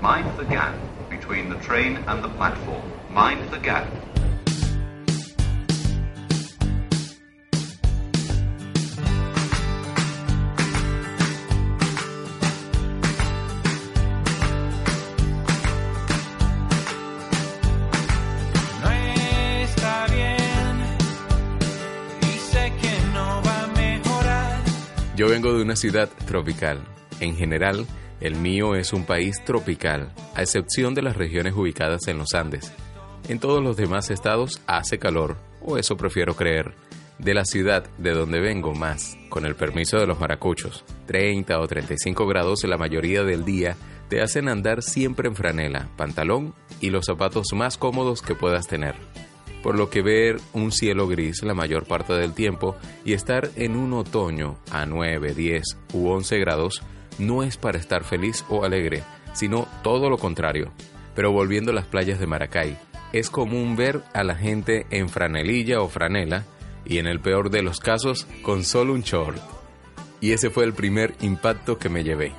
Mind the gap between the train and the platform. Mind the gap. No está bien y sé que no va a mejorar. Yo vengo de una ciudad tropical. En general, el mío es un país tropical, a excepción de las regiones ubicadas en los Andes. En todos los demás estados hace calor, o eso prefiero creer. De la ciudad de donde vengo más, con el permiso de los maracuchos, 30 o 35 grados la mayoría del día te hacen andar siempre en franela, pantalón y los zapatos más cómodos que puedas tener por lo que ver un cielo gris la mayor parte del tiempo y estar en un otoño a 9, 10 u 11 grados no es para estar feliz o alegre, sino todo lo contrario. Pero volviendo a las playas de Maracay, es común ver a la gente en franelilla o franela y en el peor de los casos con solo un short. Y ese fue el primer impacto que me llevé.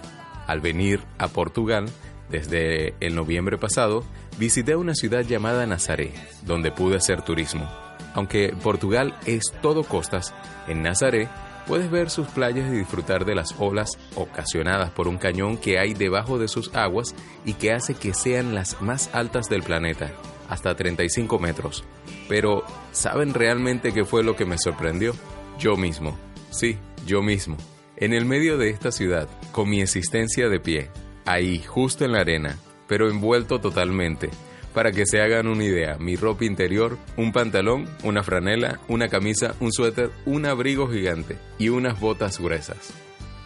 Al venir a Portugal, desde el noviembre pasado, visité una ciudad llamada Nazaré, donde pude hacer turismo. Aunque Portugal es todo costas, en Nazaré puedes ver sus playas y disfrutar de las olas ocasionadas por un cañón que hay debajo de sus aguas y que hace que sean las más altas del planeta, hasta 35 metros. Pero, ¿saben realmente qué fue lo que me sorprendió? Yo mismo. Sí, yo mismo. En el medio de esta ciudad, con mi existencia de pie, ahí, justo en la arena, pero envuelto totalmente. Para que se hagan una idea, mi ropa interior, un pantalón, una franela, una camisa, un suéter, un abrigo gigante y unas botas gruesas.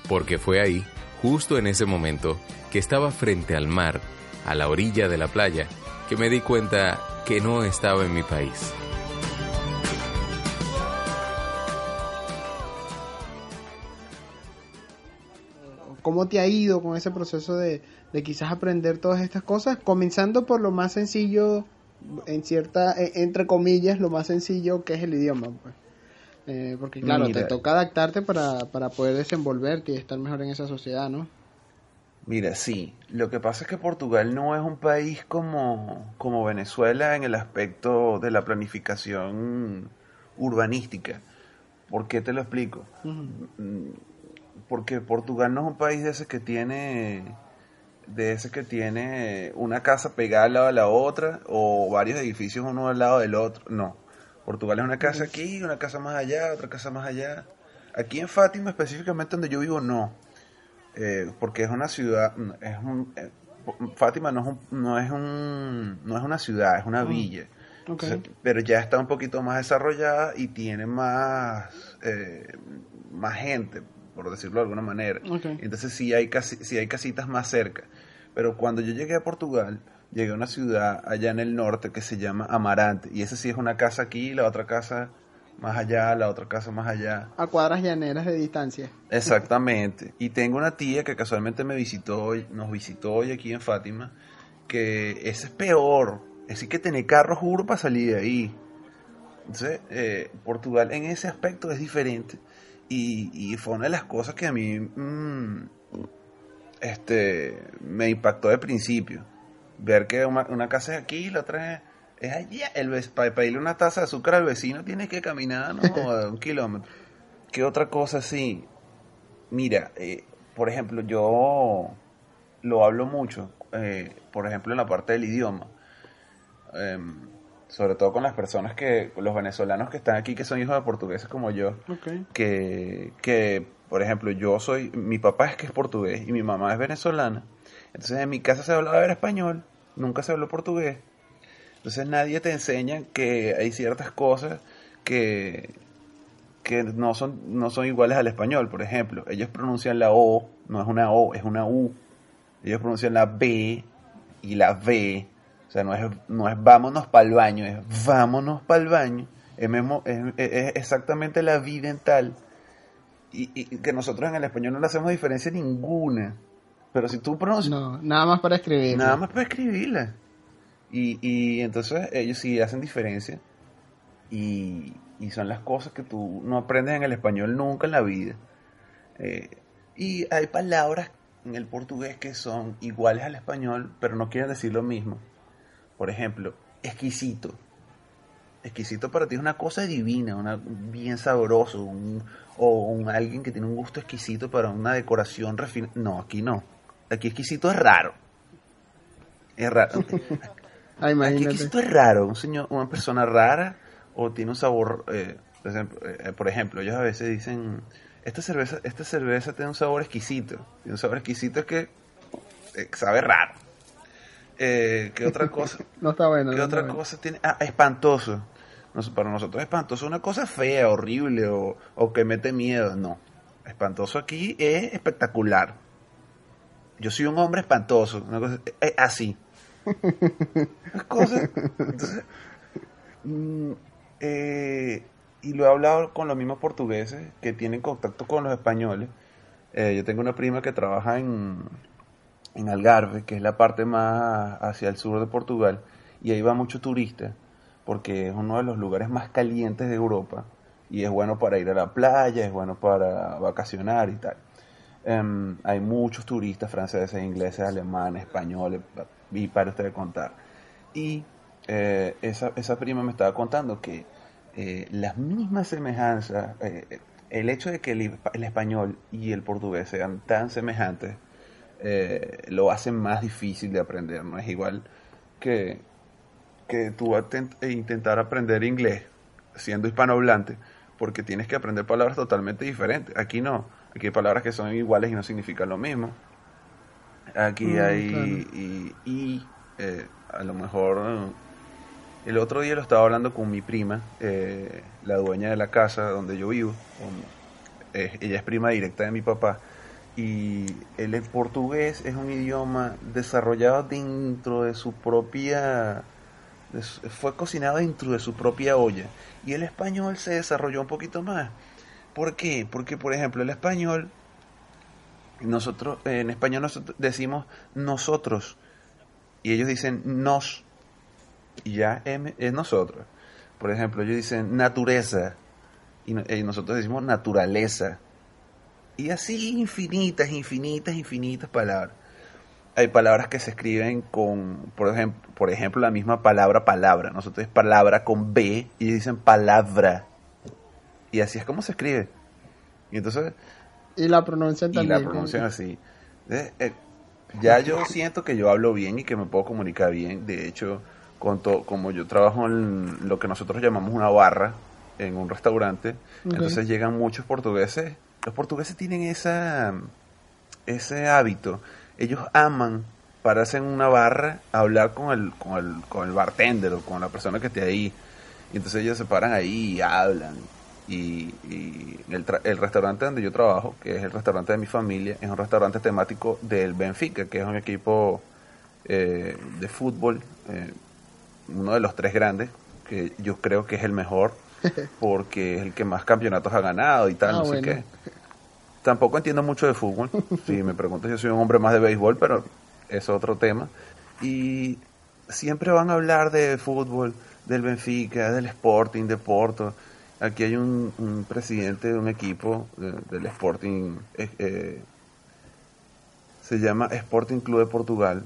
Porque fue ahí, justo en ese momento, que estaba frente al mar, a la orilla de la playa, que me di cuenta que no estaba en mi país. ¿Cómo te ha ido con ese proceso de, de quizás aprender todas estas cosas? Comenzando por lo más sencillo, en cierta, e- entre comillas, lo más sencillo que es el idioma. Pues. Eh, porque claro, Mira. te toca adaptarte para, para poder desenvolverte y estar mejor en esa sociedad, ¿no? Mira, sí, lo que pasa es que Portugal no es un país como, como Venezuela en el aspecto de la planificación urbanística. ¿Por qué te lo explico? Mm, Porque Portugal no es un país de ese que tiene de ese que tiene una casa pegada al lado de la otra o varios edificios uno al lado del otro. No. Portugal es una casa aquí, una casa más allá, otra casa más allá. Aquí en Fátima, específicamente donde yo vivo, no. Eh, porque es una ciudad, es un, eh, Fátima no es un, no es un, no es una ciudad, es una villa. Ok. Entonces, pero ya está un poquito más desarrollada y tiene más, eh, más gente, por decirlo de alguna manera. Ok. Entonces sí hay, casi, sí hay casitas más cerca. Pero cuando yo llegué a Portugal, llegué a una ciudad allá en el norte que se llama Amarante. Y esa sí es una casa aquí, la otra casa más allá, la otra casa más allá. A cuadras llaneras de distancia. Exactamente. Y tengo una tía que casualmente me visitó, hoy- nos visitó hoy aquí en Fátima, que ese es peor. Es decir, que tener carro, juro, para salir de ahí. Entonces, eh, Portugal en ese aspecto es diferente. Y, y fue una de las cosas que a mí mm, este, me impactó de principio. Ver que una, una casa es aquí y la otra es, es allá. El, para pedirle una taza de azúcar al vecino tienes que caminar ¿no? un kilómetro. ¿Qué otra cosa así? Mira, eh, por ejemplo, yo lo hablo mucho, eh, por ejemplo, en la parte del idioma. Em, sobre todo con las personas que, los venezolanos que están aquí, que son hijos de portugueses como yo, Ok. que, que, por ejemplo, yo soy, mi papá es que es portugués y mi mamá es venezolana. Entonces en mi casa se hablaba era español, nunca se habló portugués. Entonces nadie te enseña que hay ciertas cosas que, que no son, no son iguales al español. Por ejemplo, ellos pronuncian la O, no es una O, es una U. Ellos pronuncian la B y la V. O sea, no es, no es vámonos para el baño, es vámonos para el baño. Es, mismo- es, exactamente la V dental. Y, y que nosotros en el español no le hacemos diferencia ninguna. Pero si tú pronuncias, No, nada más para escribir. Nada más para escribirla. Y, y entonces ellos sí hacen diferencia. Y, y son las cosas que tú no aprendes en el español nunca en la vida. Eh, y hay palabras en el portugués que son iguales al español, pero no quieren decir lo mismo. Por ejemplo, exquisito. Exquisito para ti es una cosa divina, una, bien sabroso, un- o un, alguien que tiene un gusto exquisito para una decoración refinada. No, aquí no. Aquí exquisito es raro. Es raro. Ah, Aquí imagínate. exquisito es raro, un señor, una persona rara o tiene un sabor, eh, por, ejemplo, eh, por ejemplo, ellos a veces dicen, esta cerveza, esta cerveza tiene un sabor exquisito, tiene un sabor exquisito es que eh, sabe raro. Eh, ¿Qué otra cosa? No está bueno. ¿Qué no otra bueno. cosa tiene? Ah, espantoso. Nos- para nosotros espantoso es una cosa fea, horrible o, o que mete miedo. No. Espantoso aquí es espectacular. Yo soy un hombre espantoso. Una cosa, eh, eh, así. Entonces, mm, eh, y lo he hablado con los mismos portugueses que tienen contacto con los españoles. Eh, yo tengo una prima que trabaja en, en Algarve, que es la parte más hacia el sur de Portugal, y ahí va mucho turista, porque es uno de los lugares más calientes de Europa, y es bueno para ir a la playa, es bueno para vacacionar y tal. Em, hay muchos turistas franceses, ingleses, alemanes, españoles, y para ustedes contar. Y eh, esa, esa prima me estaba contando que eh, las mismas semejanzas, eh, el hecho de que el español y el portugués sean tan semejantes, eh, lo hacen más difícil de aprender. No es igual que, que tú e intentar aprender inglés siendo hispanohablante, porque tienes que aprender palabras totalmente diferentes. Aquí no, aquí hay palabras que son iguales y no significan lo mismo. Aquí Mm, hay claro. y, y, eh, a lo mejor el otro día lo estaba hablando con mi prima, eh, la dueña de la casa donde yo vivo. con- eh, ella es prima directa de mi papá. Y el portugués es un idioma desarrollado dentro de su propia... fue cocinado dentro de su propia olla. Y el español se desarrolló un poquito más. ¿Por qué? Porque, por ejemplo, el español, nosotros, eh, en español nosotros decimos nosotros. Y ellos dicen nos. Y ya M es nosotros. Por ejemplo, ellos dicen naturaleza. Y, y nosotros decimos naturaleza. Y así infinitas, infinitas, infinitas palabras. Hay palabras que se escriben con, por ejemplo, por ejemplo, la misma palabra palabra. Nosotros es palabra con B y dicen palabra. Y así es como se escribe. Y entonces, Y la pronuncian y también. la pronuncian así. Eh, eh, ya yo siento que yo hablo bien y que me puedo comunicar bien. De hecho, con to- como yo trabajo en lo que nosotros llamamos una barra en un restaurante, entonces llegan muchos portugueses. Los portugueses tienen esa, ese hábito. Ellos aman pararse en una barra a hablar con el, con el, con el bartender o con la persona que esté ahí. Y entonces ellos se paran ahí y hablan. Y, y el, el restaurante donde yo trabajo, que es el restaurante de mi familia, es un restaurante temático del Benfica, que es un equipo eh, de fútbol, eh, uno de los tres grandes, que yo creo que es el mejor, porque es el que más campeonatos ha ganado y tal, Ah, no sé qué. Tampoco entiendo mucho de fútbol. Si me preguntas, yo soy un hombre más de béisbol, pero es otro tema. Y siempre van a hablar de fútbol, del Benfica, del Sporting, de Porto. Aquí hay un, un presidente de un equipo de- del Sporting, eh, eh, se llama Sporting Club de Portugal,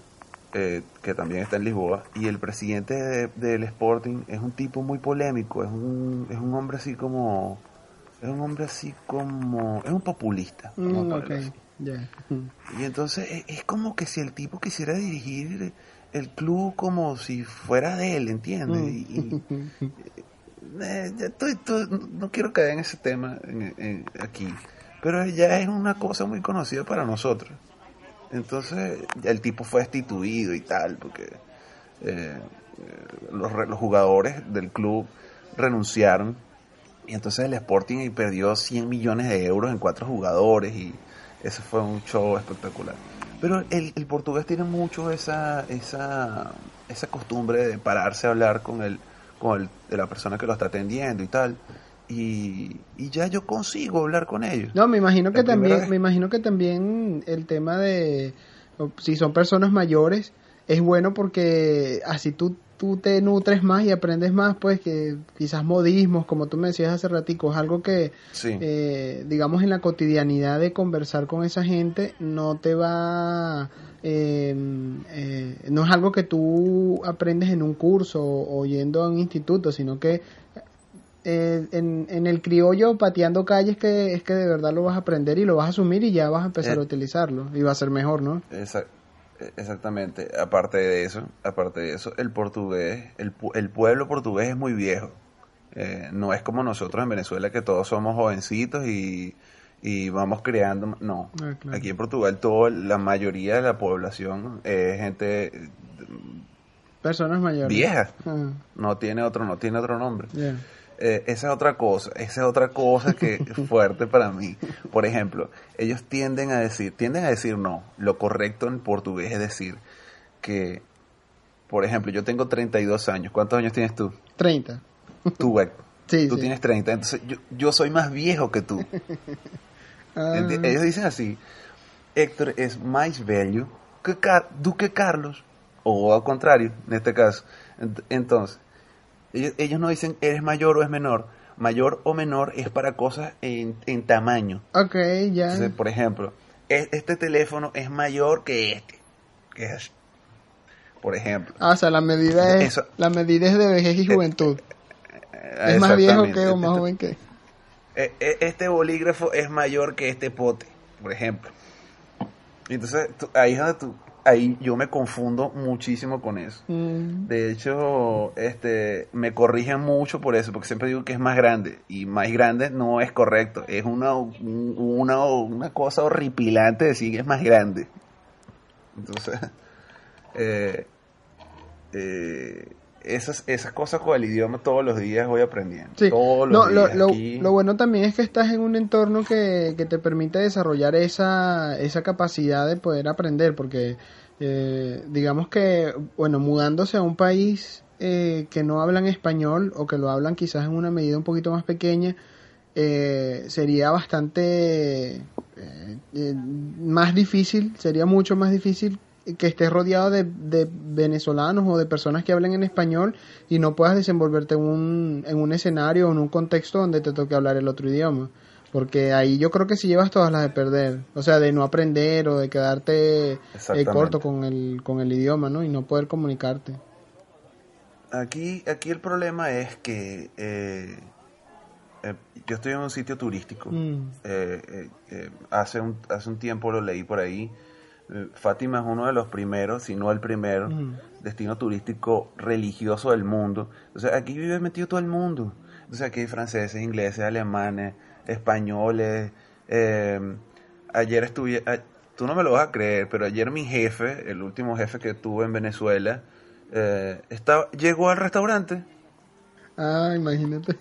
eh, que también está en Lisboa. Y el presidente de- del Sporting es un tipo muy polémico, es un, es un hombre así como... Es un hombre así como... Es un populista. Mm, ponerlo ok, así. ya. Y entonces e- es como que si el tipo quisiera dirigir el club como si fuera de él, ¿entiendes? Mm. Y- y- eh, ya estoy- estoy- no- no quiero caer en ese tema en- en- aquí, pero ya es una cosa muy conocida para nosotros. Entonces el tipo fue destituido y tal, porque eh, los, los jugadores del club renunciaron y entonces el Sporting perdió 100 millones de euros en cuatro jugadores y eso fue un show espectacular. Pero el, el portugués tiene mucho esa, esa, esa costumbre de pararse a hablar con el, con el, de la persona que lo está atendiendo y tal. Y, y ya yo consigo hablar con ellos. No, me imagino que La también, vez. me imagino que también el tema de si son personas mayores es bueno porque así tú tú te nutres más y aprendes más, pues que quizás modismos, como tú me decías hace ratico, es algo que, Sí. eh, digamos, en la cotidianidad de conversar con esa gente no te va... eh, eh, no es algo que tú aprendes en un curso o, o yendo a un instituto, sino que eh, en, en el criollo pateando calles que es que de verdad lo vas a aprender y lo vas a asumir y ya vas a empezar Eh. a utilizarlo y va a ser mejor, ¿no? Esa- exactamente. Aparte de eso, aparte de eso, el portugués, el, el pueblo portugués es muy viejo. Eh, no es como nosotros en Venezuela que todos somos jovencitos y, y vamos creando. No, Ah, claro. aquí en Portugal todo, la mayoría de la población es gente eh, Personas mayores. vieja. Ah, No tiene otro, no tiene otro nombre. Eh, esa es otra cosa, esa es otra cosa que es fuerte para mí. Por ejemplo, ellos tienden a decir, tienden a decir no. Lo correcto en portugués es decir que, por ejemplo, yo tengo 32 años. ¿Cuántos años tienes tú? 30. Tú. Sí, tú sí. tienes 30. Entonces, yo, yo soy más viejo que tú. Ah, Ellos dicen así, Héctor es más velho que Car Carlos, o al contrario, en este caso. Ent- Entonces, ellos, ellos no dicen eres mayor o es menor. Mayor o menor es para cosas en, en tamaño. ok, ya. Entonces, por ejemplo, e- este teléfono es mayor que este. Que es así. Por ejemplo. Ah, o sea, la medida es, Eso- la medida es de vejez y juventud. Eh, es más viejo que o más Este- joven que. Eh, eh, este bolígrafo es mayor que este pote, por ejemplo. Entonces, tú- ahí es donde tú, ahí yo me confundo muchísimo con eso. Mm, De hecho, este, me corrigen mucho por eso, porque siempre digo que es más grande, y más grande no es correcto, es una, un- una, una cosa horripilante decir que es más grande. Entonces, eh, eh, esas, esas cosas con el idioma todos los días voy aprendiendo. Sí. Todos los No, días lo, aquí. lo bueno también es que estás en un entorno que, que te permite desarrollar esa, esa capacidad de poder aprender, porque eh, digamos que, bueno, mudándose a un país eh, que no hablan español o que lo hablan quizás en una medida un poquito más pequeña, eh, sería bastante eh, eh, más difícil, sería mucho más difícil que estés rodeado de, de venezolanos o de personas que hablen en español y no puedas desenvolverte en un, en un escenario o en un contexto donde te toque hablar el otro idioma. Porque ahí yo creo que si llevas todas las de perder, o sea, de no aprender o de quedarte eh, corto con el, con el idioma, ¿no? Y no poder comunicarte. Aquí, aquí el problema es que eh, eh, yo estoy en un sitio turístico. Mm. Hace, un, hace un tiempo lo leí por ahí. Fátima es uno de los primeros, si no el primero, destino turístico religioso del mundo. O sea, aquí vive metido todo el mundo. Entonces aquí hay franceses, ingleses, alemanes, españoles. eh, ayer estuve, tú no me lo vas a creer, pero ayer mi jefe, el último jefe que tuve en Venezuela, eh, estaba, llegó al restaurante. Ah, imagínate.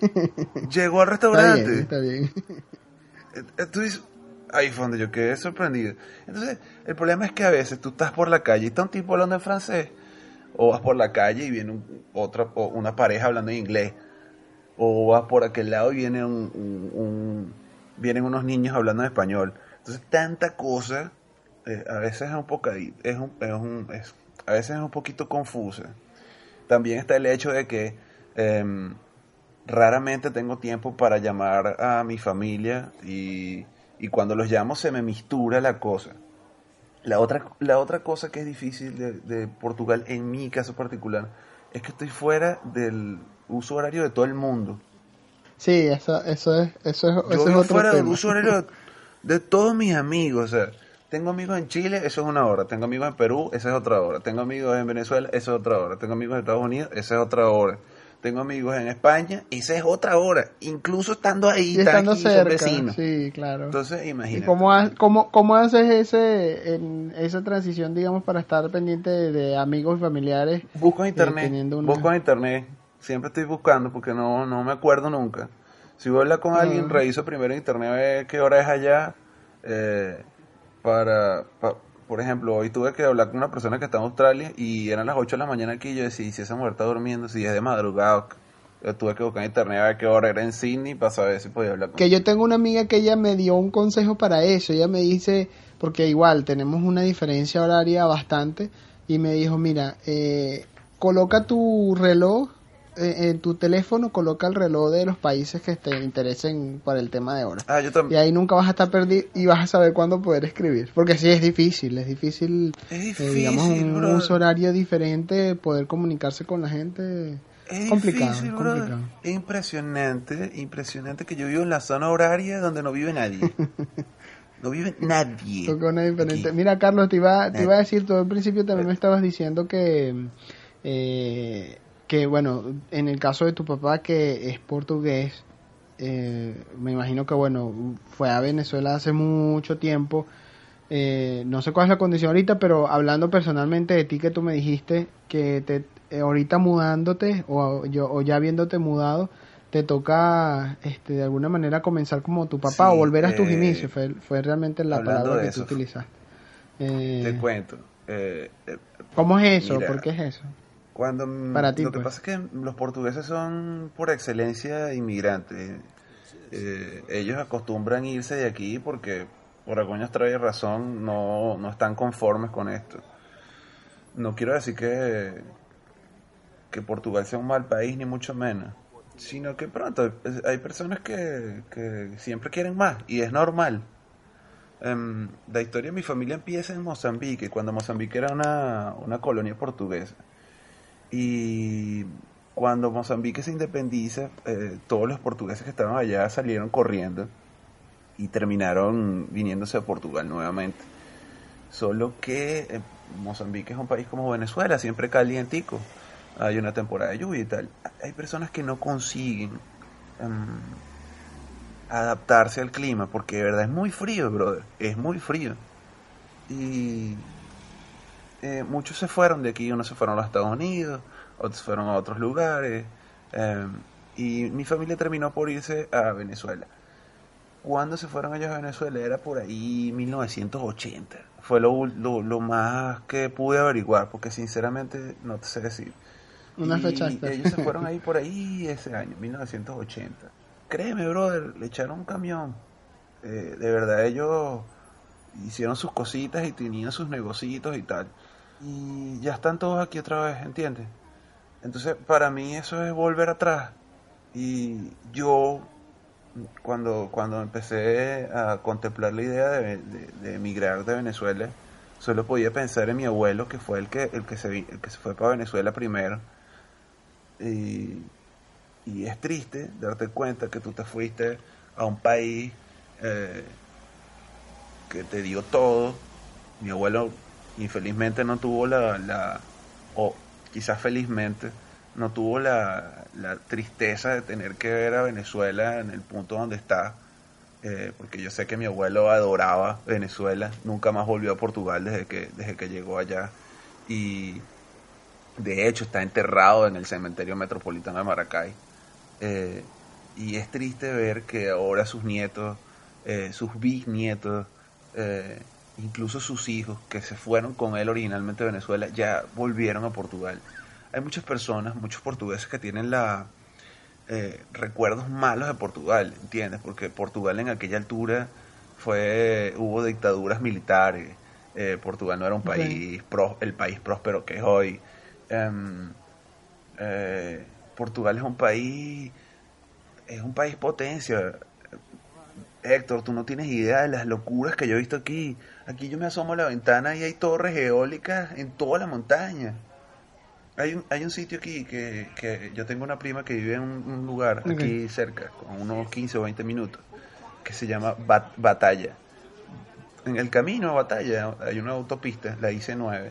Llegó al está restaurante. bien, está bien. Eh, eh, ahí fue donde yo quedé sorprendido. Entonces, el problema es que a veces tú estás por la calle y está un tipo hablando en francés, o vas por la calle y viene un- otra, o una pareja hablando en inglés, o vas por aquel lado y viene un, vienen unos niños hablando en español. Entonces, tanta cosa, eh, a veces es un poco, es un, es es- a veces es un poquito confusa. También está el hecho de que em, raramente tengo tiempo para llamar a mi familia y, y cuando los llamo se me mistura la cosa. La otra, la otra cosa que es difícil de, de Portugal, en mi caso particular, es que estoy fuera del uso horario de todo el mundo. Sí, eso, eso es, eso es, Yo eso es otro fuera del uso horario de, de todos mis amigos. O sea, tengo amigos en Chile, eso es una hora. Tengo amigos en Perú, esa es otra hora. Tengo amigos en Venezuela, esa es otra hora. Tengo amigos en Estados Unidos, esa es otra hora. Tengo amigos en España, esa es otra hora. Incluso estando ahí, Y estando aquí, cerca, sí, claro. Entonces, ¿Y imagínate. cómo, ha- cómo, cómo haces ese, en esa transición, digamos, para estar pendiente de, de amigos y familiares? Busco en eh, internet, una- busco en internet, siempre estoy buscando porque no, no me acuerdo nunca. Si voy a hablar con alguien, reviso primero en internet a ver qué hora es allá. eh, para, pa- por ejemplo, hoy tuve que hablar con una persona que está en Australia y eran las 8 de la mañana aquí y yo decía, "¿Y si esa mujer está durmiendo, si es de madrugada. Yo tuve que buscar en internet a ver qué hora era en Sydney para saber si podía hablar con Que yo tengo una amiga que ella me dio un consejo para eso. Ella me dice, porque igual tenemos una diferencia horaria bastante, y me dijo, mira, eh, coloca tu reloj en tu teléfono, coloca el reloj de los países que te interesen para el tema de hora. Ah, yo Y también. ahí nunca vas a estar perdido y vas a saber cuándo poder escribir. Porque sí, es difícil, es difícil, Es eh, digamos, difícil, un brother. uso horario diferente, poder comunicarse con la gente. Es complicado, difícil, complicado. Es impresionante, impresionante que yo vivo en la zona horaria donde no vive nadie. no vive nadie. Diferente. Mira, Carlos, te iba, te Eh. iba a decir, tú al principio también me estabas diciendo que, eh, que, bueno, en el caso de tu papá que es portugués, eh, me imagino que, bueno, fue a Venezuela hace mucho tiempo. Eh, no sé cuál es la condición ahorita, pero hablando personalmente de ti que tú me dijiste que te, eh, ahorita mudándote o, yo, o ya habiéndote mudado, te toca este, de alguna manera comenzar como tu papá Sí, o volver a tus eh, inicios, fue, fue realmente la palabra que tú eso, utilizaste. Eh, Te cuento. ¿Cómo es eso? Mira. ¿Por qué es eso? Cuando Para ti, lo que pues. pasa es que los portugueses son por excelencia inmigrantes. Eh, ellos acostumbran irse de aquí porque por alguna extraña razón no, no están conformes con esto. No quiero decir que, que Portugal sea un mal país, ni mucho menos. Sino que pronto hay personas que, que siempre quieren más y es normal. Em, la historia de mi familia empieza en Mozambique, cuando Mozambique era una, una colonia portuguesa. Y cuando Mozambique se independiza, eh, todos los portugueses que estaban allá salieron corriendo y terminaron viniéndose a Portugal nuevamente. Solo que eh, Mozambique es un país como Venezuela, siempre calientico. Hay una temporada de lluvia y tal. Hay personas que no consiguen em, adaptarse al clima porque de verdad es muy frío, brother. Es muy frío. Y eh, muchos se fueron de aquí, unos se fueron a los Estados Unidos, otros fueron a otros lugares, eh, y mi familia terminó por irse a Venezuela. Cuando se fueron ellos a Venezuela era por ahí 1980. Fue lo, lo, lo más que pude averiguar, porque sinceramente no te sé decir. Una Y fecha ellos se fueron ahí por ahí ese año, 1980. Créeme, brother, le echaron un camión. Eh, de verdad, ellos hicieron sus cositas y tenían sus negocitos y tal. Y ya están todos aquí otra vez, ¿entiendes? Entonces, para mí eso es volver atrás. Y yo, cuando, cuando empecé a contemplar la idea de, emigrar de Venezuela, solo podía pensar en mi abuelo, que fue el que, el que, se, el que se fue para Venezuela primero. Y, y es triste darte cuenta que tú te fuiste a un país eh, que te dio todo. Mi abuelo infelizmente no tuvo la, la o quizás felizmente, no tuvo la, la tristeza de tener que ver a Venezuela en el punto donde está. eh, porque yo sé que mi abuelo adoraba Venezuela, nunca más volvió a Portugal desde que, desde que llegó allá. Y de hecho está enterrado en el cementerio metropolitano de Maracay. Eh, y es triste ver que ahora sus nietos, eh, sus bisnietos, eh, incluso sus hijos que se fueron con él originalmente a Venezuela, ya volvieron a Portugal. Hay muchas personas, muchos portugueses que tienen la eh, recuerdos malos de Portugal, ¿entiendes? Porque Portugal en aquella altura fue hubo dictaduras militares. eh, Portugal no era un país pro- el país próspero que es hoy. Em, eh, Portugal es un país es un país potencia. Héctor, tú no tienes idea de las locuras que yo he visto aquí. Aquí yo me asomo a la ventana y hay torres eólicas en toda la montaña. Hay un, hay un sitio aquí que, que yo tengo una prima que vive en un, un lugar aquí cerca, con unos 15 o 20 minutos, que se llama Bat- Batalla. En el camino a Batalla hay una autopista, la IC9.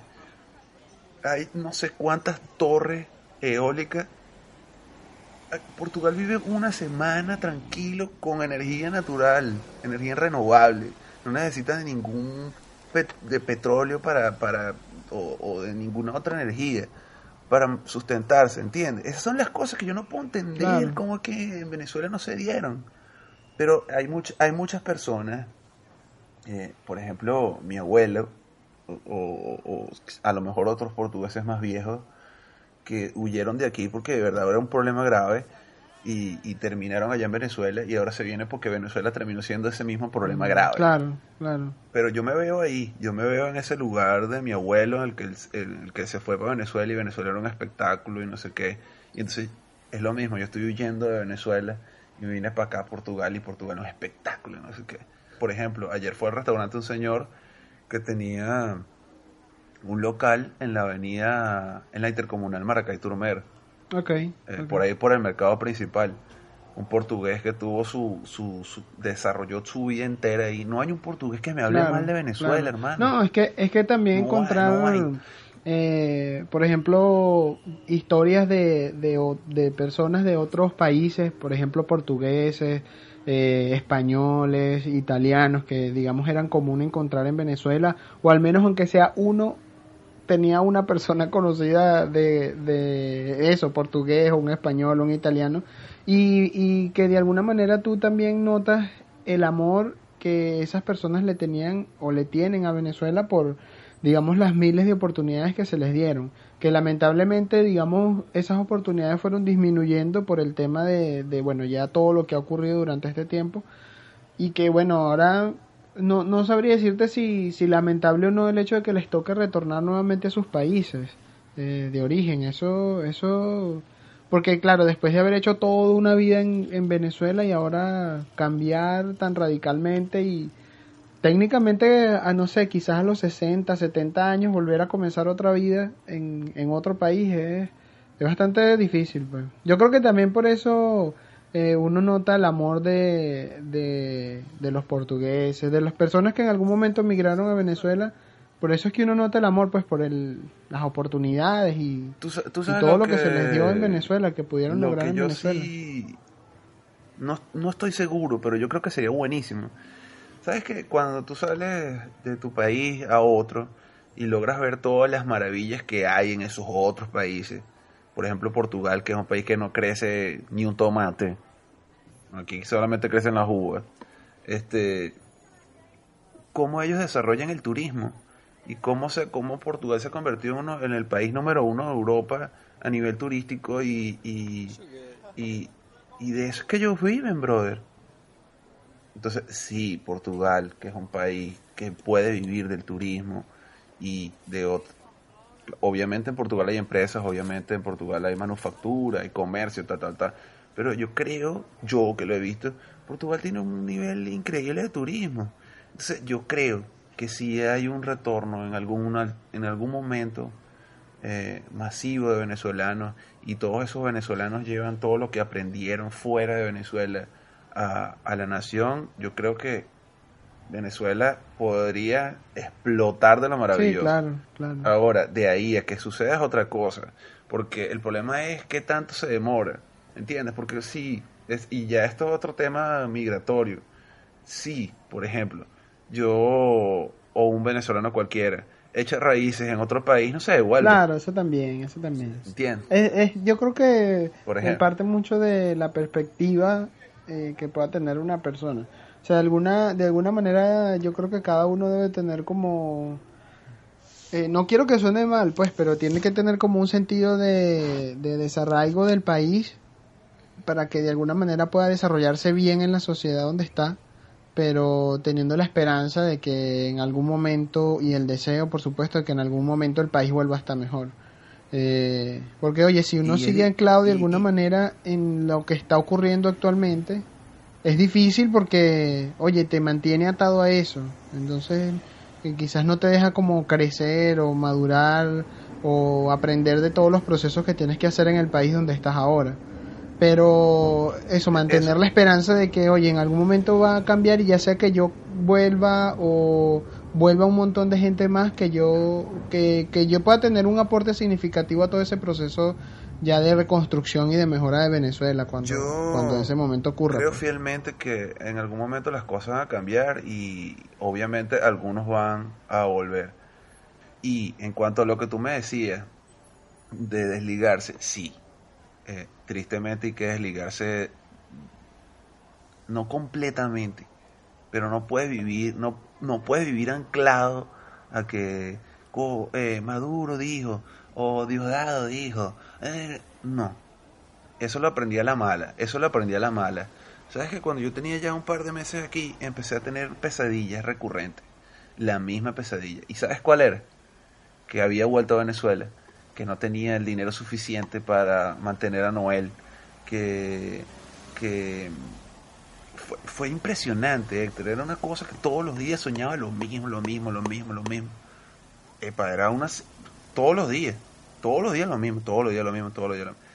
Hay no sé cuántas torres eólicas Portugal vive una semana tranquilo con energía natural, energía renovable. No necesita de ningún pet- de petróleo para, para o, o de ninguna otra energía para sustentarse, ¿entiendes? Esas son las cosas que yo no puedo entender Claro. cómo es que en Venezuela no se dieron. Pero hay much- hay muchas personas, eh, por ejemplo, mi abuelo, o, o- o a lo mejor otros portugueses más viejos, que huyeron de aquí porque de verdad era un problema grave y, y terminaron allá en Venezuela y ahora se viene porque Venezuela terminó siendo ese mismo problema grave. Claro, claro. Pero yo me veo ahí, yo me veo en ese lugar de mi abuelo en el que, el, el que se fue para Venezuela y Venezuela era un espectáculo y no sé qué. Y entonces es lo mismo, yo estoy huyendo de Venezuela y me vine para acá a Portugal y Portugal es un espectáculo y no sé qué. Por ejemplo, ayer fue al restaurante un señor que tenía un local en la avenida, en la intercomunal Maracay Turmer, eh, ok. por ahí por el mercado principal. Un portugués que tuvo su, su, su- desarrolló su vida entera y no hay un portugués que me hable Claro, mal de Venezuela, claro. hermano. No, es que, es que también No hay, encontrar, no hay. eh, por ejemplo, historias de, de, de personas de otros países, por ejemplo, portugueses, eh, españoles, italianos, que digamos eran común encontrar en Venezuela, o al menos aunque sea uno tenía una persona conocida de, de eso, portugués, un español, un italiano, y, y que de alguna manera tú también notas el amor que esas personas le tenían o le tienen a Venezuela por, digamos, las miles de oportunidades que se les dieron, que lamentablemente, digamos, esas oportunidades fueron disminuyendo por el tema de, de bueno, ya todo lo que ha ocurrido durante este tiempo, y que bueno, ahora no, no sabría decirte si, si lamentable o no el hecho de que les toque retornar nuevamente a sus países eh, de origen. Eso, eso, porque claro, después de haber hecho toda una vida en, en Venezuela y ahora cambiar tan radicalmente y técnicamente, a no sé, quizás a los 60, 70 años volver a comenzar otra vida en, en otro país es, es bastante difícil. Pues. Yo creo que también por eso eh, uno nota el amor de, de, de los portugueses, de las personas que en algún momento migraron a Venezuela. Por eso es que uno nota el amor, pues por el, las oportunidades y, Tú, sa- tú y sabes todo lo que, se les dio en Venezuela, que pudieron lo lograr que en yo Venezuela. sí no, no estoy seguro, pero yo creo que sería buenísimo. Sabes que cuando tú sales de tu país a otro y logras ver todas las maravillas que hay en esos otros países, por ejemplo Portugal, que es un país que no crece ni un tomate, aquí solamente crecen las uvas, este, cómo ellos desarrollan el turismo y cómo se cómo Portugal se ha convertido uno- en el país número uno de Europa a nivel turístico y, y, y, y de eso es que ellos viven, brother. Entonces, sí, Portugal, que es un país que puede vivir del turismo y de otro. Obviamente en Portugal hay empresas, obviamente en Portugal hay manufactura, hay comercio, tal, tal, tal. Pero yo creo, yo que lo he visto, Portugal tiene un nivel increíble de turismo. Entonces, yo creo que si hay un retorno en algún, en algún momento eh, masivo de venezolanos y todos esos venezolanos llevan todo lo que aprendieron fuera de Venezuela a, a la nación, yo creo que Venezuela podría explotar de lo Sí, maravilloso. claro, claro. Ahora, de ahí a que suceda es otra cosa, porque el problema es qué tanto se demora, ¿entiendes? Porque sí, es, y ya esto es otro tema migratorio. Sí, por ejemplo, yo o un venezolano cualquiera echa raíces en otro país, no se devuelve, Claro, eso también, eso también. ¿entiendes? Es, es- yo creo que Por ejemplo. parte mucho de la perspectiva eh, que pueda tener una persona. O sea, de alguna, de alguna manera yo creo que cada uno debe tener como... eh, no quiero que suene mal, pues, pero tiene que tener como un sentido de, de desarraigo del país para que de alguna manera pueda desarrollarse bien en la sociedad donde está, pero teniendo la esperanza de que en algún momento, y el deseo, por supuesto, de que en algún momento el país vuelva a estar mejor. Eh, porque oye, si uno sigue anclado de alguna y- manera en lo que está ocurriendo actualmente, es difícil porque, oye, te mantiene atado a eso. Entonces, quizás no te deja como crecer o madurar o aprender de todos los procesos que tienes que hacer en el país donde estás ahora. Pero eso, mantener Eso. la esperanza de que, oye, en algún momento va a cambiar y ya sea que yo vuelva o vuelva un montón de gente más, que yo, que, que yo pueda tener un aporte significativo a todo ese proceso ya de reconstrucción y de mejora de Venezuela cuando, Yo cuando ese momento ocurra. Creo pues. fielmente que en algún momento las cosas van a cambiar y obviamente algunos van a volver. Y en cuanto a lo que tú me decías de desligarse, sí, eh, tristemente hay que desligarse no completamente, pero no puedes vivir, no, no puedes vivir anclado a que eh, Maduro dijo o Diosdado dijo, eh, no, eso lo aprendí a la mala, eso lo aprendí a la mala. Sabes que cuando yo tenía ya un par de meses aquí, empecé a tener pesadillas recurrentes. La misma pesadilla. ¿Y sabes cuál era? Que había vuelto a Venezuela, que no tenía el dinero suficiente para mantener a Noel, que, que fue, fue impresionante, Héctor. Era una cosa que todos los días soñaba lo mismo, lo mismo, lo mismo, lo mismo. Epa, era unas, todos los días, todos los días lo mismo, todos los días lo mismo, todos los días lo mismo.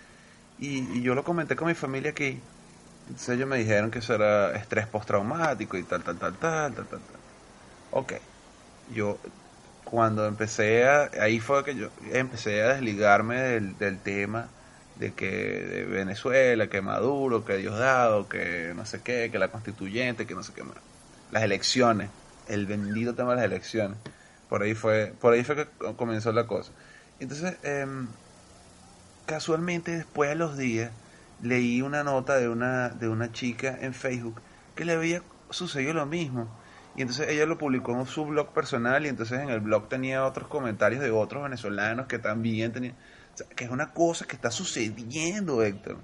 Y, y yo lo comenté con mi familia aquí. Entonces ellos me dijeron que eso era estrés postraumático y tal, tal, tal, tal, tal, tal, tal. Ok. Yo, cuando empecé a, ahí fue que yo empecé a desligarme del, del tema de que de Venezuela, que Maduro, que Diosdado, que no sé qué, que la constituyente, que no sé qué más. Las elecciones, el bendito tema de las elecciones. Por ahí fue, por ahí fue que comenzó la cosa. Entonces, em, casualmente después de los días leí una nota de una de una chica en Facebook que le había sucedido lo mismo y entonces ella lo publicó en su blog personal y entonces en el blog tenía otros comentarios de otros venezolanos que también tenían o sea, que es una cosa que está sucediendo Héctor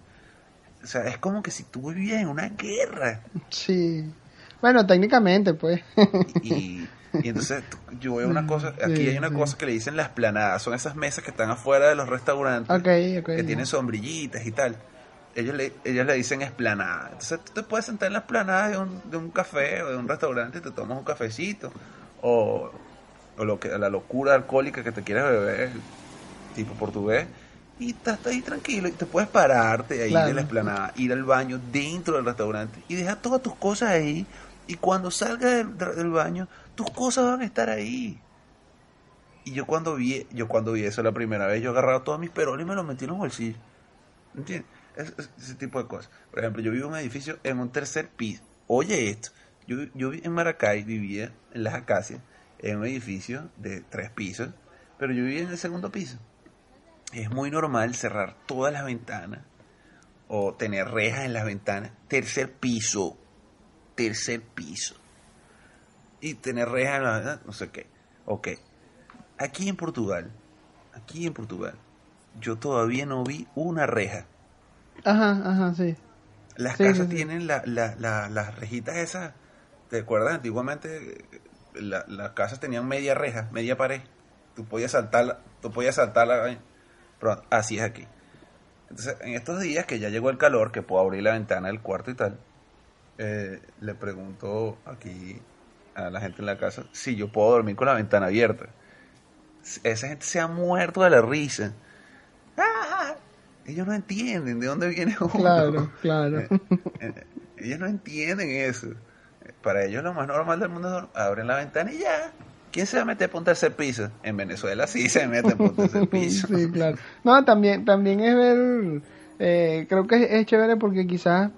o sea es como que si tú vivías en una guerra Sí. Bueno, técnicamente, pues. y, y entonces yo veo una cosa aquí Sí, hay una sí. cosa que le dicen las planadas son esas mesas que están afuera de los restaurantes ok, ok. que tienen sombrillitas y tal. Ellos le, ellos le dicen esplanada. Entonces tú te puedes sentar en la esplanada de un, de un café o de un restaurante y te tomas un cafecito. O, o lo que, la locura alcohólica que te quieres beber, tipo portugués. Y estás ahí tranquilo y te puedes pararte ahí Claro. de la esplanada, ir al baño dentro del restaurante y dejar todas tus cosas ahí. Y cuando salgas del, del baño, tus cosas van a estar ahí. Y yo cuando vi, yo cuando vi eso la primera vez, yo agarraba todos mis peroles y me los metí en los bolsillos. ¿Entiendes? Es- es- ese tipo de cosas. Por ejemplo, yo vivo en un edificio en un tercer piso. Oye esto, yo, yo en Maracay vivía en las acacias, en un edificio de tres pisos, pero yo vivía en el segundo piso. Es muy normal cerrar todas las ventanas o tener rejas en las ventanas. Tercer piso, tercer piso. Y tener rejas en las ventanas, no sé qué. Ok. Aquí en Portugal, aquí en Portugal, yo todavía no vi una reja. Ajá, ajá, sí. Las Sí, casas sí, sí. tienen la, la, la- las rejitas esas. ¿Te acuerdas? Antiguamente eh, la- las casas tenían media reja, media pared. Tú podías saltarla, tú podías saltarla. Pero así es aquí. Entonces, en estos días que ya llegó el calor, que puedo abrir la ventana del cuarto y tal, eh, le pregunto aquí a la gente en la casa si yo puedo dormir con la ventana abierta. Esa gente se ha muerto de la risa. Ellos no entienden de dónde viene uno. Claro, claro. Eh, eh, ellos no entienden eso. Eh, Para ellos lo más normal del mundo es abren la ventana y ya. ¿Quién se va a meter por un tercer piso? En Venezuela sí se meten por un tercer piso. Sí, claro. No, también, también es ver, eh, creo que es, es chévere porque quizás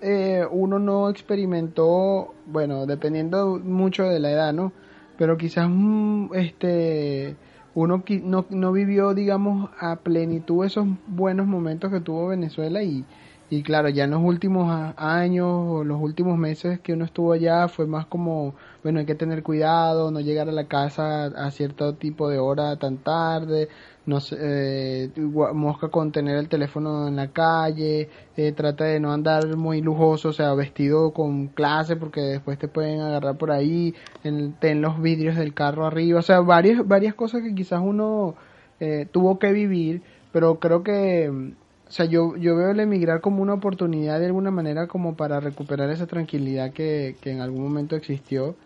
eh, uno no experimentó, bueno, dependiendo mucho de la edad, ¿no? Pero quizás mm, este uno no, no vivió, digamos, a plenitud esos buenos momentos que tuvo Venezuela y, y claro, ya en los últimos años o los últimos meses que uno estuvo allá fue más como, bueno, hay que tener cuidado, no llegar a la casa a cierto tipo de hora tan tarde, no sé, eh, mosca con tener el teléfono en la calle, eh, trata de no andar muy lujoso, o sea, vestido con clase porque después te pueden agarrar por ahí, en, ten los vidrios del carro arriba, o sea, varias, varias cosas que quizás uno eh, tuvo que vivir, pero creo que, o sea, yo, yo veo el emigrar como una oportunidad de alguna manera como para recuperar esa tranquilidad que, que en algún momento existió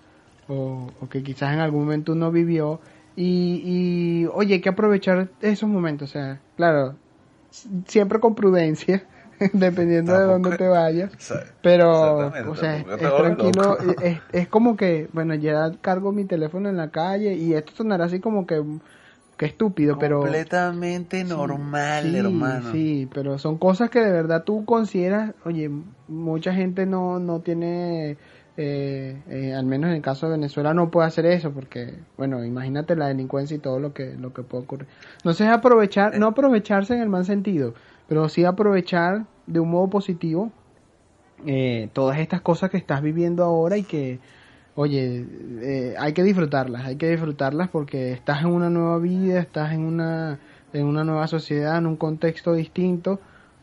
o, o que quizás en algún momento uno vivió y, y oye, hay que aprovechar esos momentos, o sea, claro, siempre con prudencia, dependiendo de dónde te vayas. O sea, Pero, o sea, es, es tranquilo, es, es como que, bueno, ya cargo mi teléfono en la calle y esto sonará así como que, que estúpido, pero... Completamente normal, sí, hermano. Sí, pero son cosas que de verdad tú consideras, oye, mucha gente no, no tiene, eh, eh, al menos en el caso de Venezuela, no puede hacer eso porque, bueno, imagínate la delincuencia y todo lo que, lo que puede ocurrir. Entonces aprovechar, no aprovecharse en el mal sentido, pero sí aprovechar de un modo positivo eh, todas estas cosas que estás viviendo ahora y que, oye, eh, hay que disfrutarlas, hay que disfrutarlas porque estás en una nueva vida, estás en una, en una nueva sociedad, en un contexto distinto.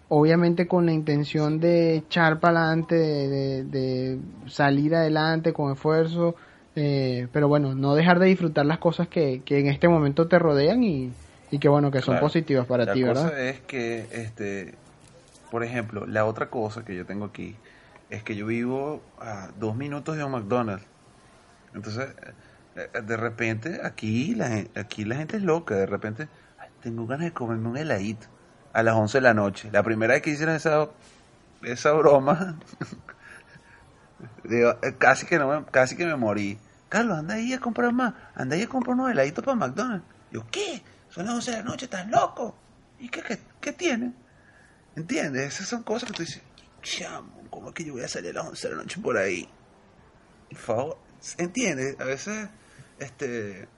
obviamente con la intención de echar para adelante, de, de- de salir adelante con esfuerzo, eh, pero bueno, no dejar de disfrutar las cosas que, que en este momento te rodean y, y que bueno, que son Claro. positivas para la ti, cosa ¿verdad? es que, este, por ejemplo, la otra cosa que yo tengo aquí es que yo vivo a dos minutos de un McDonald's. Entonces, eh, de repente, aquí la, gen- aquí la gente es loca. De repente, "Ay, tengo ganas de comerme un heladito a las 11 de la noche. La primera vez que hicieron esa, esa broma, digo, eh, casi, que no me, casi que me morí. Carlos, anda ahí a comprar más. Anda ahí a comprar unos heladitos para McDonald's. Yo, ¿qué? Son las 11 de la noche, ¿estás loco? ¿Y qué, qué, qué tiene? ¿Entiendes? Esas son cosas que tú dices, chamo, ¿cómo es que yo voy a salir a las 11 de la noche por ahí? Por favor, ¿entiendes? A veces, este,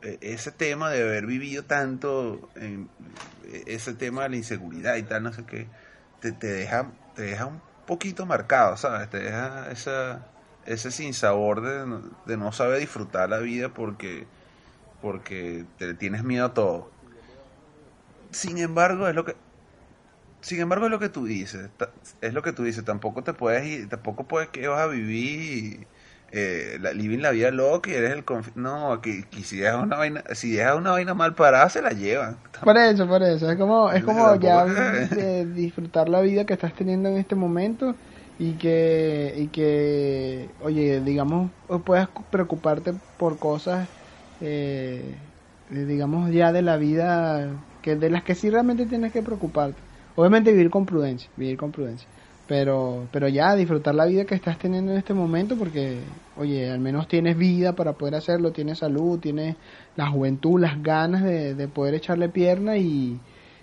e- ese tema de haber vivido tanto, e- ese tema de la inseguridad y tal, no sé qué, te, te deja, te deja un poquito marcado, ¿sabes? Te deja esa, ese sinsabor de, de no saber disfrutar la vida porque, porque te tienes miedo a todo. Sin embargo, es lo que, sin embargo, es lo que tú dices, es lo que tú dices, tampoco te puedes ir, tampoco puedes que vas a vivir eh, la, living la vida loca y eres el confi- no, que, que si dejas una vaina, si dejas una vaina mal parada se la llevan. Por eso, por eso, es como, es como ya de disfrutar la vida que estás teniendo en este momento y que, y que oye, digamos, puedas preocuparte por cosas, eh, digamos, ya de la vida, que de las que sí realmente tienes que preocuparte. Obviamente vivir con prudencia, vivir con prudencia. Pero, pero ya disfrutar la vida que estás teniendo en este momento porque, oye, al menos tienes vida para poder hacerlo, tienes salud, tienes la juventud, las ganas de, de poder echarle pierna y,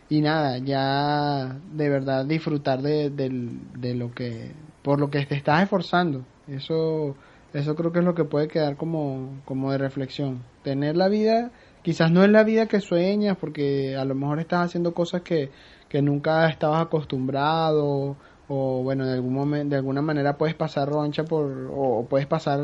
y nada, ya de verdad disfrutar de, del- de lo que, por lo que te estás esforzando. Eso, eso creo que es lo que puede quedar como, como de reflexión. Tener la vida, quizás no es la vida que sueñas porque a lo mejor estás haciendo cosas que, que nunca estabas acostumbrado o bueno de algún momento de alguna manera puedes pasar roncha por o, puedes pasar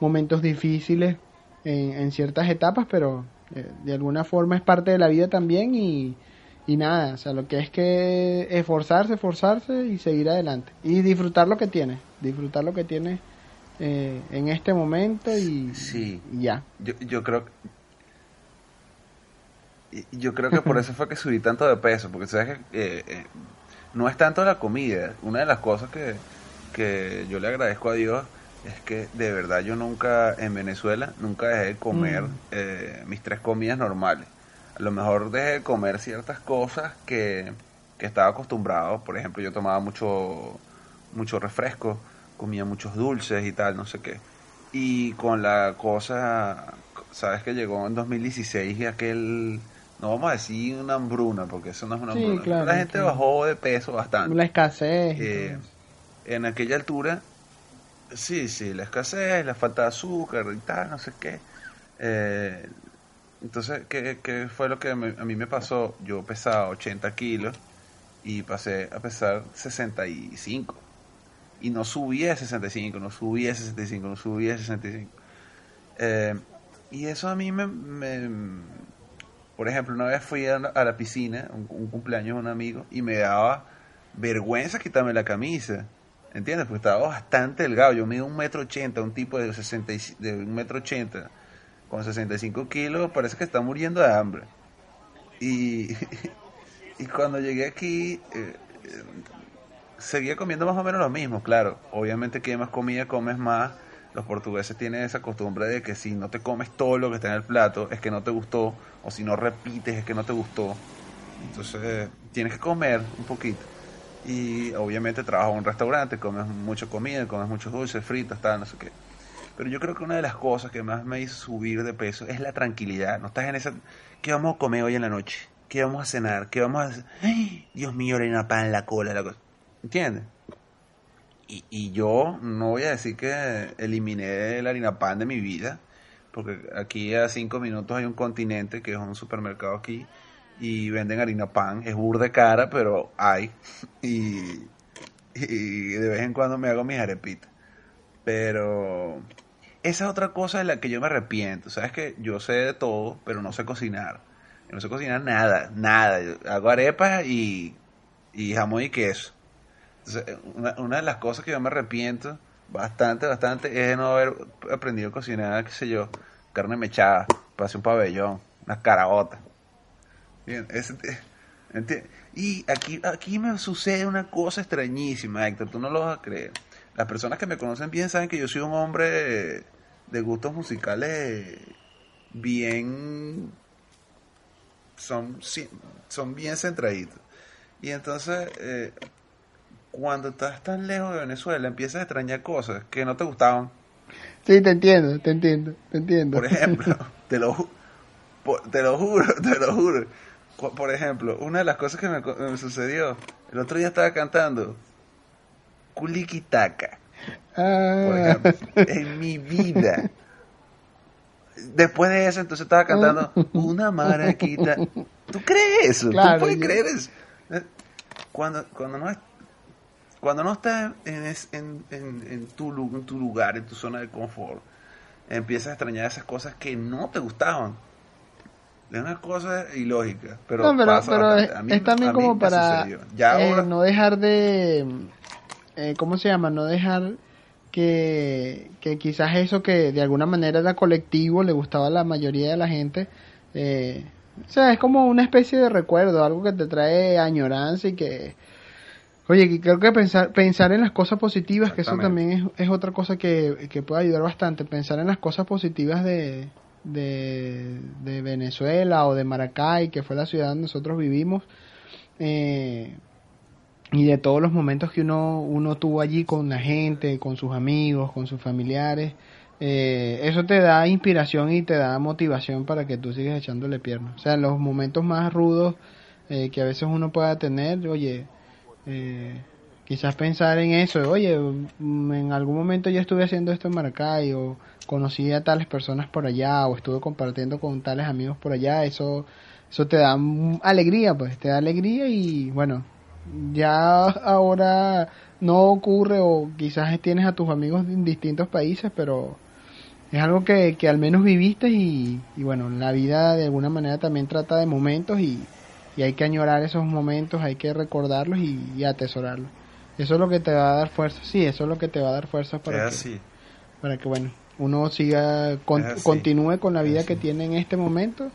momentos difíciles en, en ciertas etapas pero eh, de alguna forma es parte de la vida también y, y nada o sea lo que es que esforzarse esforzarse y seguir adelante y disfrutar lo que tienes disfrutar lo que tienes eh, en este momento y, Sí. y ya Yo, yo creo y- yo creo que por eso fue que subí tanto de peso, porque sabes que eh, eh, no es tanto la comida. Una de las cosas que, que yo le agradezco a Dios es que de verdad yo nunca en Venezuela nunca dejé de comer Mm. eh, mis tres comidas normales. A lo mejor dejé de comer ciertas cosas que, que estaba acostumbrado. Por ejemplo, yo tomaba mucho mucho refresco, comía muchos dulces y tal, no sé qué. Y con la cosa, sabes que llegó en 2016 y aquel, no vamos a decir una hambruna, porque eso no es una Sí, hambruna. claro, la gente claro. bajó de peso bastante. la escasez Eh, en aquella altura, sí, sí, la escasez, la falta de azúcar y tal, no sé qué. Eh, entonces, ¿qué, qué fue lo que me- a mí me pasó? Yo pesaba 80 kilos y pasé a pesar 65. Y no subí a 65, no subí a 65, no subí a 65. Eh, y eso a mí me, me- Por ejemplo, una vez fui a, la piscina, un, un cumpleaños de un amigo, y me daba vergüenza quitarme la camisa. ¿Entiendes? Porque estaba bastante delgado. Yo mido un metro ochenta, un tipo de, 60, y- de un metro ochenta con 65 kilos, parece que está muriendo de hambre. Y, y cuando llegué aquí, eh, eh, seguía comiendo más o menos lo mismo, claro. Obviamente que más comida comes más. Los portugueses tienen esa costumbre de que si no te comes todo lo que está en el plato es que no te gustó, o si no repites es que no te gustó. Entonces tienes que comer un poquito. Y obviamente trabajas en un restaurante, comes mucha comida, comes muchos dulces, fritas, tal, no sé qué. Pero yo creo que una de las cosas que más me hizo subir de peso es la tranquilidad. No estás en esa... ¿Qué vamos a comer hoy en la noche? ¿Qué vamos a cenar? ¿Qué vamos a? ¡Ay! Dios mío, harina pan en la cola, la cosa. ¿Entiendes? Y, y yo no voy a decir que eliminé el harina pan de mi vida, porque aquí a cinco minutos hay un continente que es un supermercado aquí y venden harina pan, es burda cara, pero hay. Y, de vez en cuando me hago mis arepitas. Pero esa es otra cosa de la que yo me arrepiento. Sabes que yo sé de todo, pero no sé cocinar. No sé cocinar nada, nada. Yo hago arepas y y jamón y queso. Una, de las cosas que yo me arrepiento bastante, bastante es de no haber aprendido a cocinar, qué sé yo, carne mechada, hacer un pabellón, unas caraotas. Bien, y aquí, aquí me sucede una cosa extrañísima, Héctor, tú no lo vas a creer. Las personas que me conocen bien saben que yo soy un hombre de gustos musicales bien... son, son bien centraditos. Y entonces, eh, cuando estás tan lejos de Venezuela, empiezas a extrañar cosas que no te gustaban. Sí, te entiendo, te entiendo, te entiendo. Por ejemplo, te lo, ju- por- te lo juro, te lo juro. Por ejemplo, una de las cosas que me, sucedió, el otro día estaba cantando Kulikitaka, por Ah, ejemplo, en mi vida. Después de eso, entonces estaba cantando una maraquita. ¿Tú crees eso? Claro, ¿Tú puedes yo- creer eso? Eh, Cuando, cuando no es- cuando no estás en, es- en, en, tu, en tu lugar, en tu zona de confort, empiezas a extrañar esas cosas que no te gustaban. Es una cosa ilógica, pero, no, pero, pero es, A mí- es también a como para. Ya eh, ahora, no dejar de, eh, ¿cómo se llama? No dejar que, que quizás eso que de alguna manera era colectivo, le gustaba a la mayoría de la gente, eh, o sea, es como una especie de recuerdo, algo que te trae añoranza y que, oye, creo que pensar, pensar en las cosas positivas, que eso también es, es otra cosa que, que puede ayudar bastante, pensar en las cosas positivas de, de, de Venezuela o de Maracay, que fue la ciudad donde nosotros vivimos, eh, y de todos los momentos que uno, uno tuvo allí con la gente, con sus amigos, con sus familiares. eh, eso te da inspiración y te da motivación para que tú sigas echándole piernas. O sea, en los momentos más rudos eh, que a veces uno pueda tener, oye, eh, quizás pensar en eso, oye, mm, en algún momento yo estuve haciendo esto en Maracay o conocí a tales personas por allá o estuve compartiendo con tales amigos por allá, eso eso te da alegría, pues, te da alegría y bueno, ya ahora no ocurre o quizás tienes a tus amigos en distintos países, pero es algo que, que al menos viviste y, y bueno, la vida de alguna manera también trata de momentos y, y hay que añorar esos momentos, hay que recordarlos y, y atesorarlos. Eso es lo que te va a dar fuerza, sí, eso es lo que te va a dar fuerza es para que, así. para que bueno, uno siga, con- continúe con la vida Es que así. tiene en este momento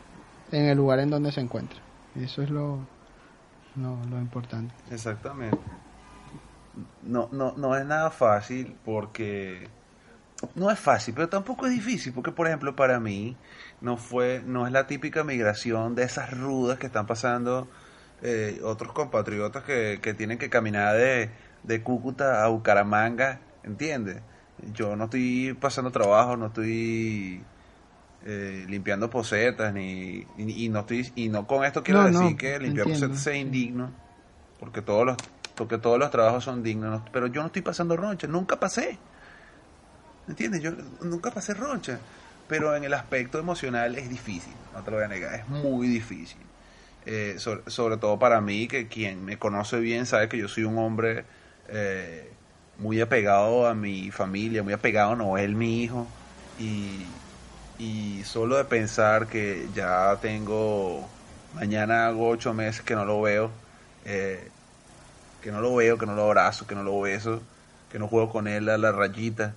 en el lugar en donde se encuentra. Eso es lo, lo, lo importante. Exactamente. No, no, no es nada fácil porque no es fácil, pero tampoco es difícil, porque por ejemplo para mí no fue, no es la típica migración de esas rudas que están pasando eh, otros compatriotas que, que tienen que caminar de, de Cúcuta a Bucaramanga, ¿entiendes? Yo no estoy pasando trabajo, no estoy eh, limpiando posetas ni y, y no estoy y no con esto quiero No, no, decir que limpiar entiendo, posetas sea indigno porque todos los porque todos los trabajos son dignos no- pero yo no estoy pasando roncha nunca pasé ¿entiendes? yo nunca pasé roncha pero en el aspecto emocional es difícil no te lo voy a negar es muy difícil Eh, sobre, todo para mí que quien me conoce bien sabe que yo soy un hombre eh, muy apegado a mi familia muy apegado a Noel mi hijo y y solo de pensar que ya tengo, mañana hago ocho meses que no lo veo, eh, que no lo veo, que no lo abrazo, que no lo beso, que no juego con él a la rayita,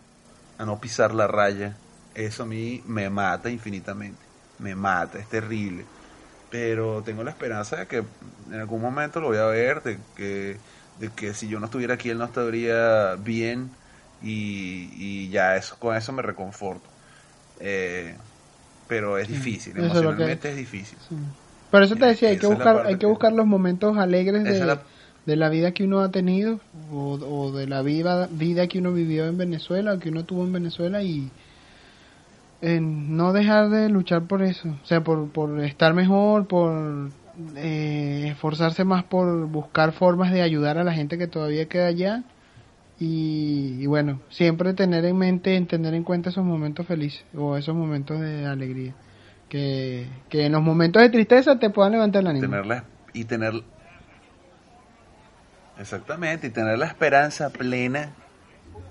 a no pisar la raya, eso a mí me mata infinitamente, me mata, es terrible. Pero tengo la esperanza de que en algún momento lo voy a ver, de que, de que si yo no estuviera aquí él no estaría bien y, y ya eso, con eso me reconforto. Eh, pero es difícil, emocionalmente es difícil. Sí. Por eso te decía, hay que buscar, hay que buscar los momentos alegres de, la- de la vida que uno ha tenido o, o de la vida, vida que uno vivió en Venezuela o que uno tuvo en Venezuela y en no dejar de luchar por eso, o sea, por, por estar mejor, por eh, esforzarse más por buscar formas de ayudar a la gente que todavía queda allá y, bueno, siempre tener en mente, en tener en cuenta esos momentos felices o esos momentos de alegría. Que, que en los momentos de tristeza te puedan levantar el ánimo. tenerla y tener exactamente y tener la esperanza plena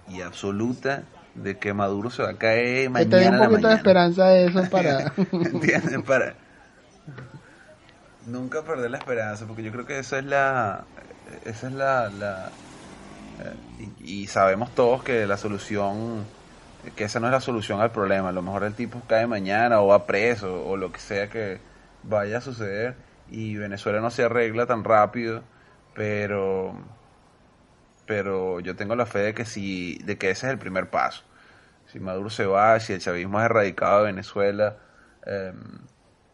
y absoluta de que Maduro se va a caer que mañana te un poquito de esperanza de eso para... ¿Entiendes? Para nunca perder la esperanza, porque yo creo que esa es la esa es la... la eh, y, y sabemos todos que la solución, que esa no es la solución al problema. A lo mejor el tipo cae mañana o va preso o lo que sea que vaya a suceder y Venezuela no se arregla tan rápido, pero pero yo tengo la fe de que si de que ese es el primer paso. Si Maduro se va, si el chavismo es erradicado de Venezuela, em,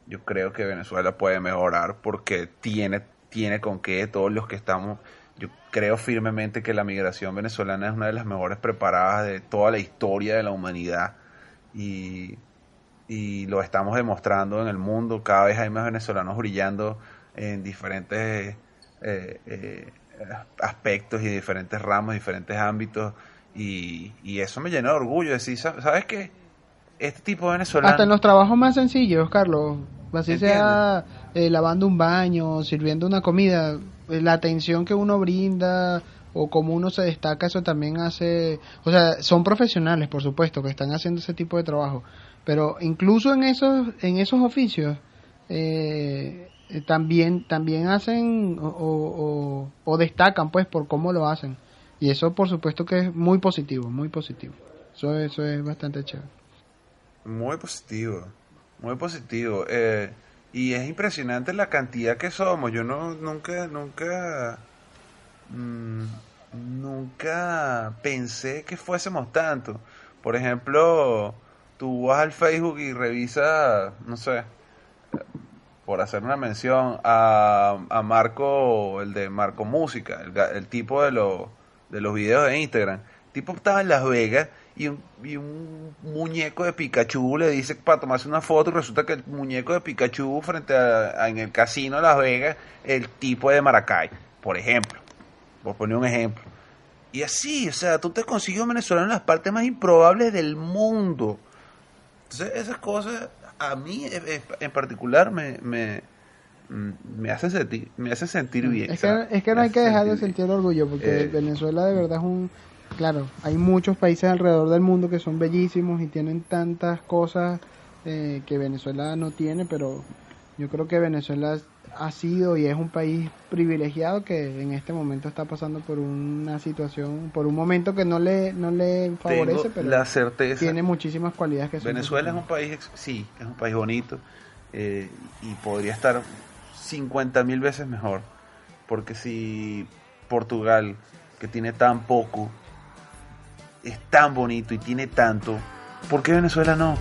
yo creo que Venezuela puede mejorar porque tiene tiene con qué todos los que estamos yo creo firmemente que la migración venezolana es una de las mejores preparadas de toda la historia de la humanidad y, y lo estamos demostrando en el mundo. Cada vez hay más venezolanos brillando en diferentes eh, eh, aspectos y diferentes ramos, diferentes ámbitos. Y, y eso me llena de orgullo. Decir, "Sa- ¿sabes qué? Este tipo de venezolano. Hasta en los trabajos más sencillos, Carlos. Así sea eh, lavando un baño, sirviendo una comida, eh, la atención que uno brinda o cómo uno se destaca, eso también hace... O sea, son profesionales, por supuesto, que están haciendo ese tipo de trabajo. Pero incluso en esos, en esos oficios, eh, eh, también, también hacen o, destacan, pues, por cómo lo hacen. Y eso, por supuesto, que es muy positivo, muy positivo. Eso, eso es bastante chévere. Muy positivo, muy positivo. Eh, y es impresionante la cantidad que somos. Yo no nunca, nunca, mm, nunca pensé que fuésemos tanto. Por ejemplo, tú vas al Facebook y revisas, no sé, por hacer una mención a, a Marco, el de Marco Música, el, tipo de, los de los videos de Instagram. El tipo estaba en Las Vegas y un, muñeco de Pikachu le dice para tomarse una foto y resulta que el muñeco de Pikachu frente a, a- en el casino de Las Vegas, el tipo de Maracay, por ejemplo. Por poner un ejemplo. Y así, o sea, tú te consigues un venezolano en las partes más improbables del mundo. Entonces, esas cosas a mí en particular me, me, mm, me hacen sentir, me hace sentir bien. Es que, es que no hay hace que dejar de sentir sentir orgullo, porque Eh, Venezuela de verdad es un... Claro, hay muchos países alrededor del mundo que son bellísimos y tienen tantas cosas eh, que Venezuela no tiene, pero yo creo que Venezuela ha sido y es un país privilegiado que en este momento está pasando por una situación, por un momento que no le, no le Tengo favorece, pero la certeza. tiene muchísimas cualidades que son Venezuela es un país, sí, es un país bonito eh, y podría estar 50 mil veces mejor. Porque si Portugal, que tiene tan poco, es tan bonito y tiene tanto, ¿por qué Venezuela no?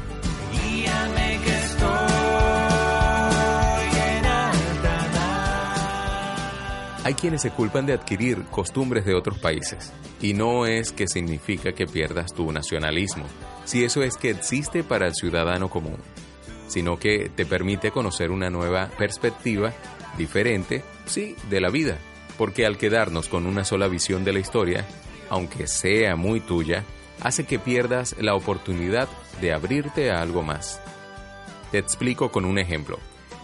Hay quienes se culpan de adquirir costumbres de otros países. Y no es que significa que pierdas tu nacionalismo, si eso es que existe para el ciudadano común, sino que te permite conocer una nueva perspectiva diferente, sí, de la vida. Porque al quedarnos con una sola visión de la historia, aunque sea muy tuya, hace que pierdas la oportunidad de abrirte a algo más. Te explico con un ejemplo.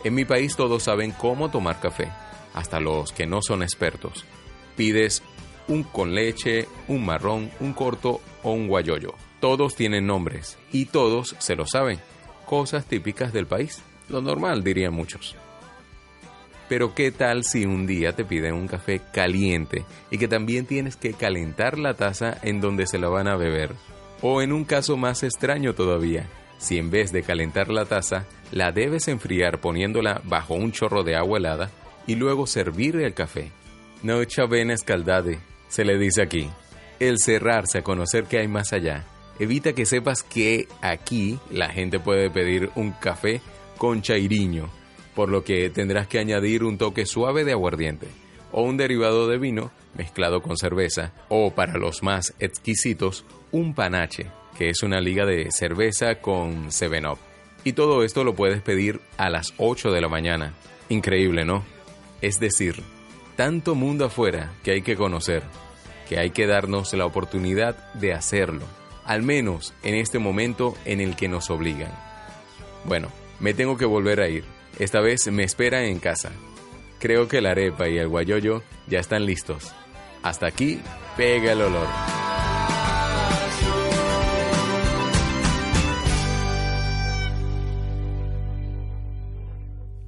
En mi país todos saben cómo tomar café, hasta los que no son expertos. Pides un con leche, un marrón, un corto o un guayoyo. Todos tienen nombres y todos se lo saben. Cosas típicas del país. Lo normal, dirían muchos. Pero ¿qué tal si un día te piden un café caliente y que también tienes que calentar la taza en donde se la van a beber? O en un caso más extraño todavía, si en vez de calentar la taza, la debes enfriar poniéndola bajo un chorro de agua helada y luego servir el café. No chavena escaldade, se le dice aquí. El cerrarse a conocer que hay más allá evita que sepas que aquí la gente puede pedir un café con chairiño, por lo que tendrás que añadir un toque suave de aguardiente o un derivado de vino mezclado con cerveza o para los más exquisitos un panache, que es una liga de cerveza con 7-Up. Y todo esto lo puedes pedir a las 8 de la mañana. Increíble, ¿no? Es decir, tanto mundo afuera que hay que conocer, que hay que darnos la oportunidad de hacerlo, al menos en este momento en el que nos obligan. Bueno, me tengo que volver a ir. Esta vez me espera en casa. Creo que la arepa y el guayoyo ya están listos. Hasta aquí, pega el olor.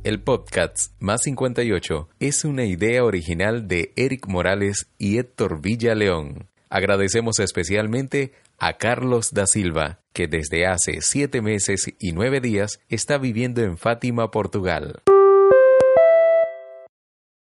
El podcast Más 58 es una idea original de Eric Morales y Héctor Villaleón. Agradecemos especialmente a Carlos da Silva, que desde hace siete meses y nueve días está viviendo en Fátima, Portugal.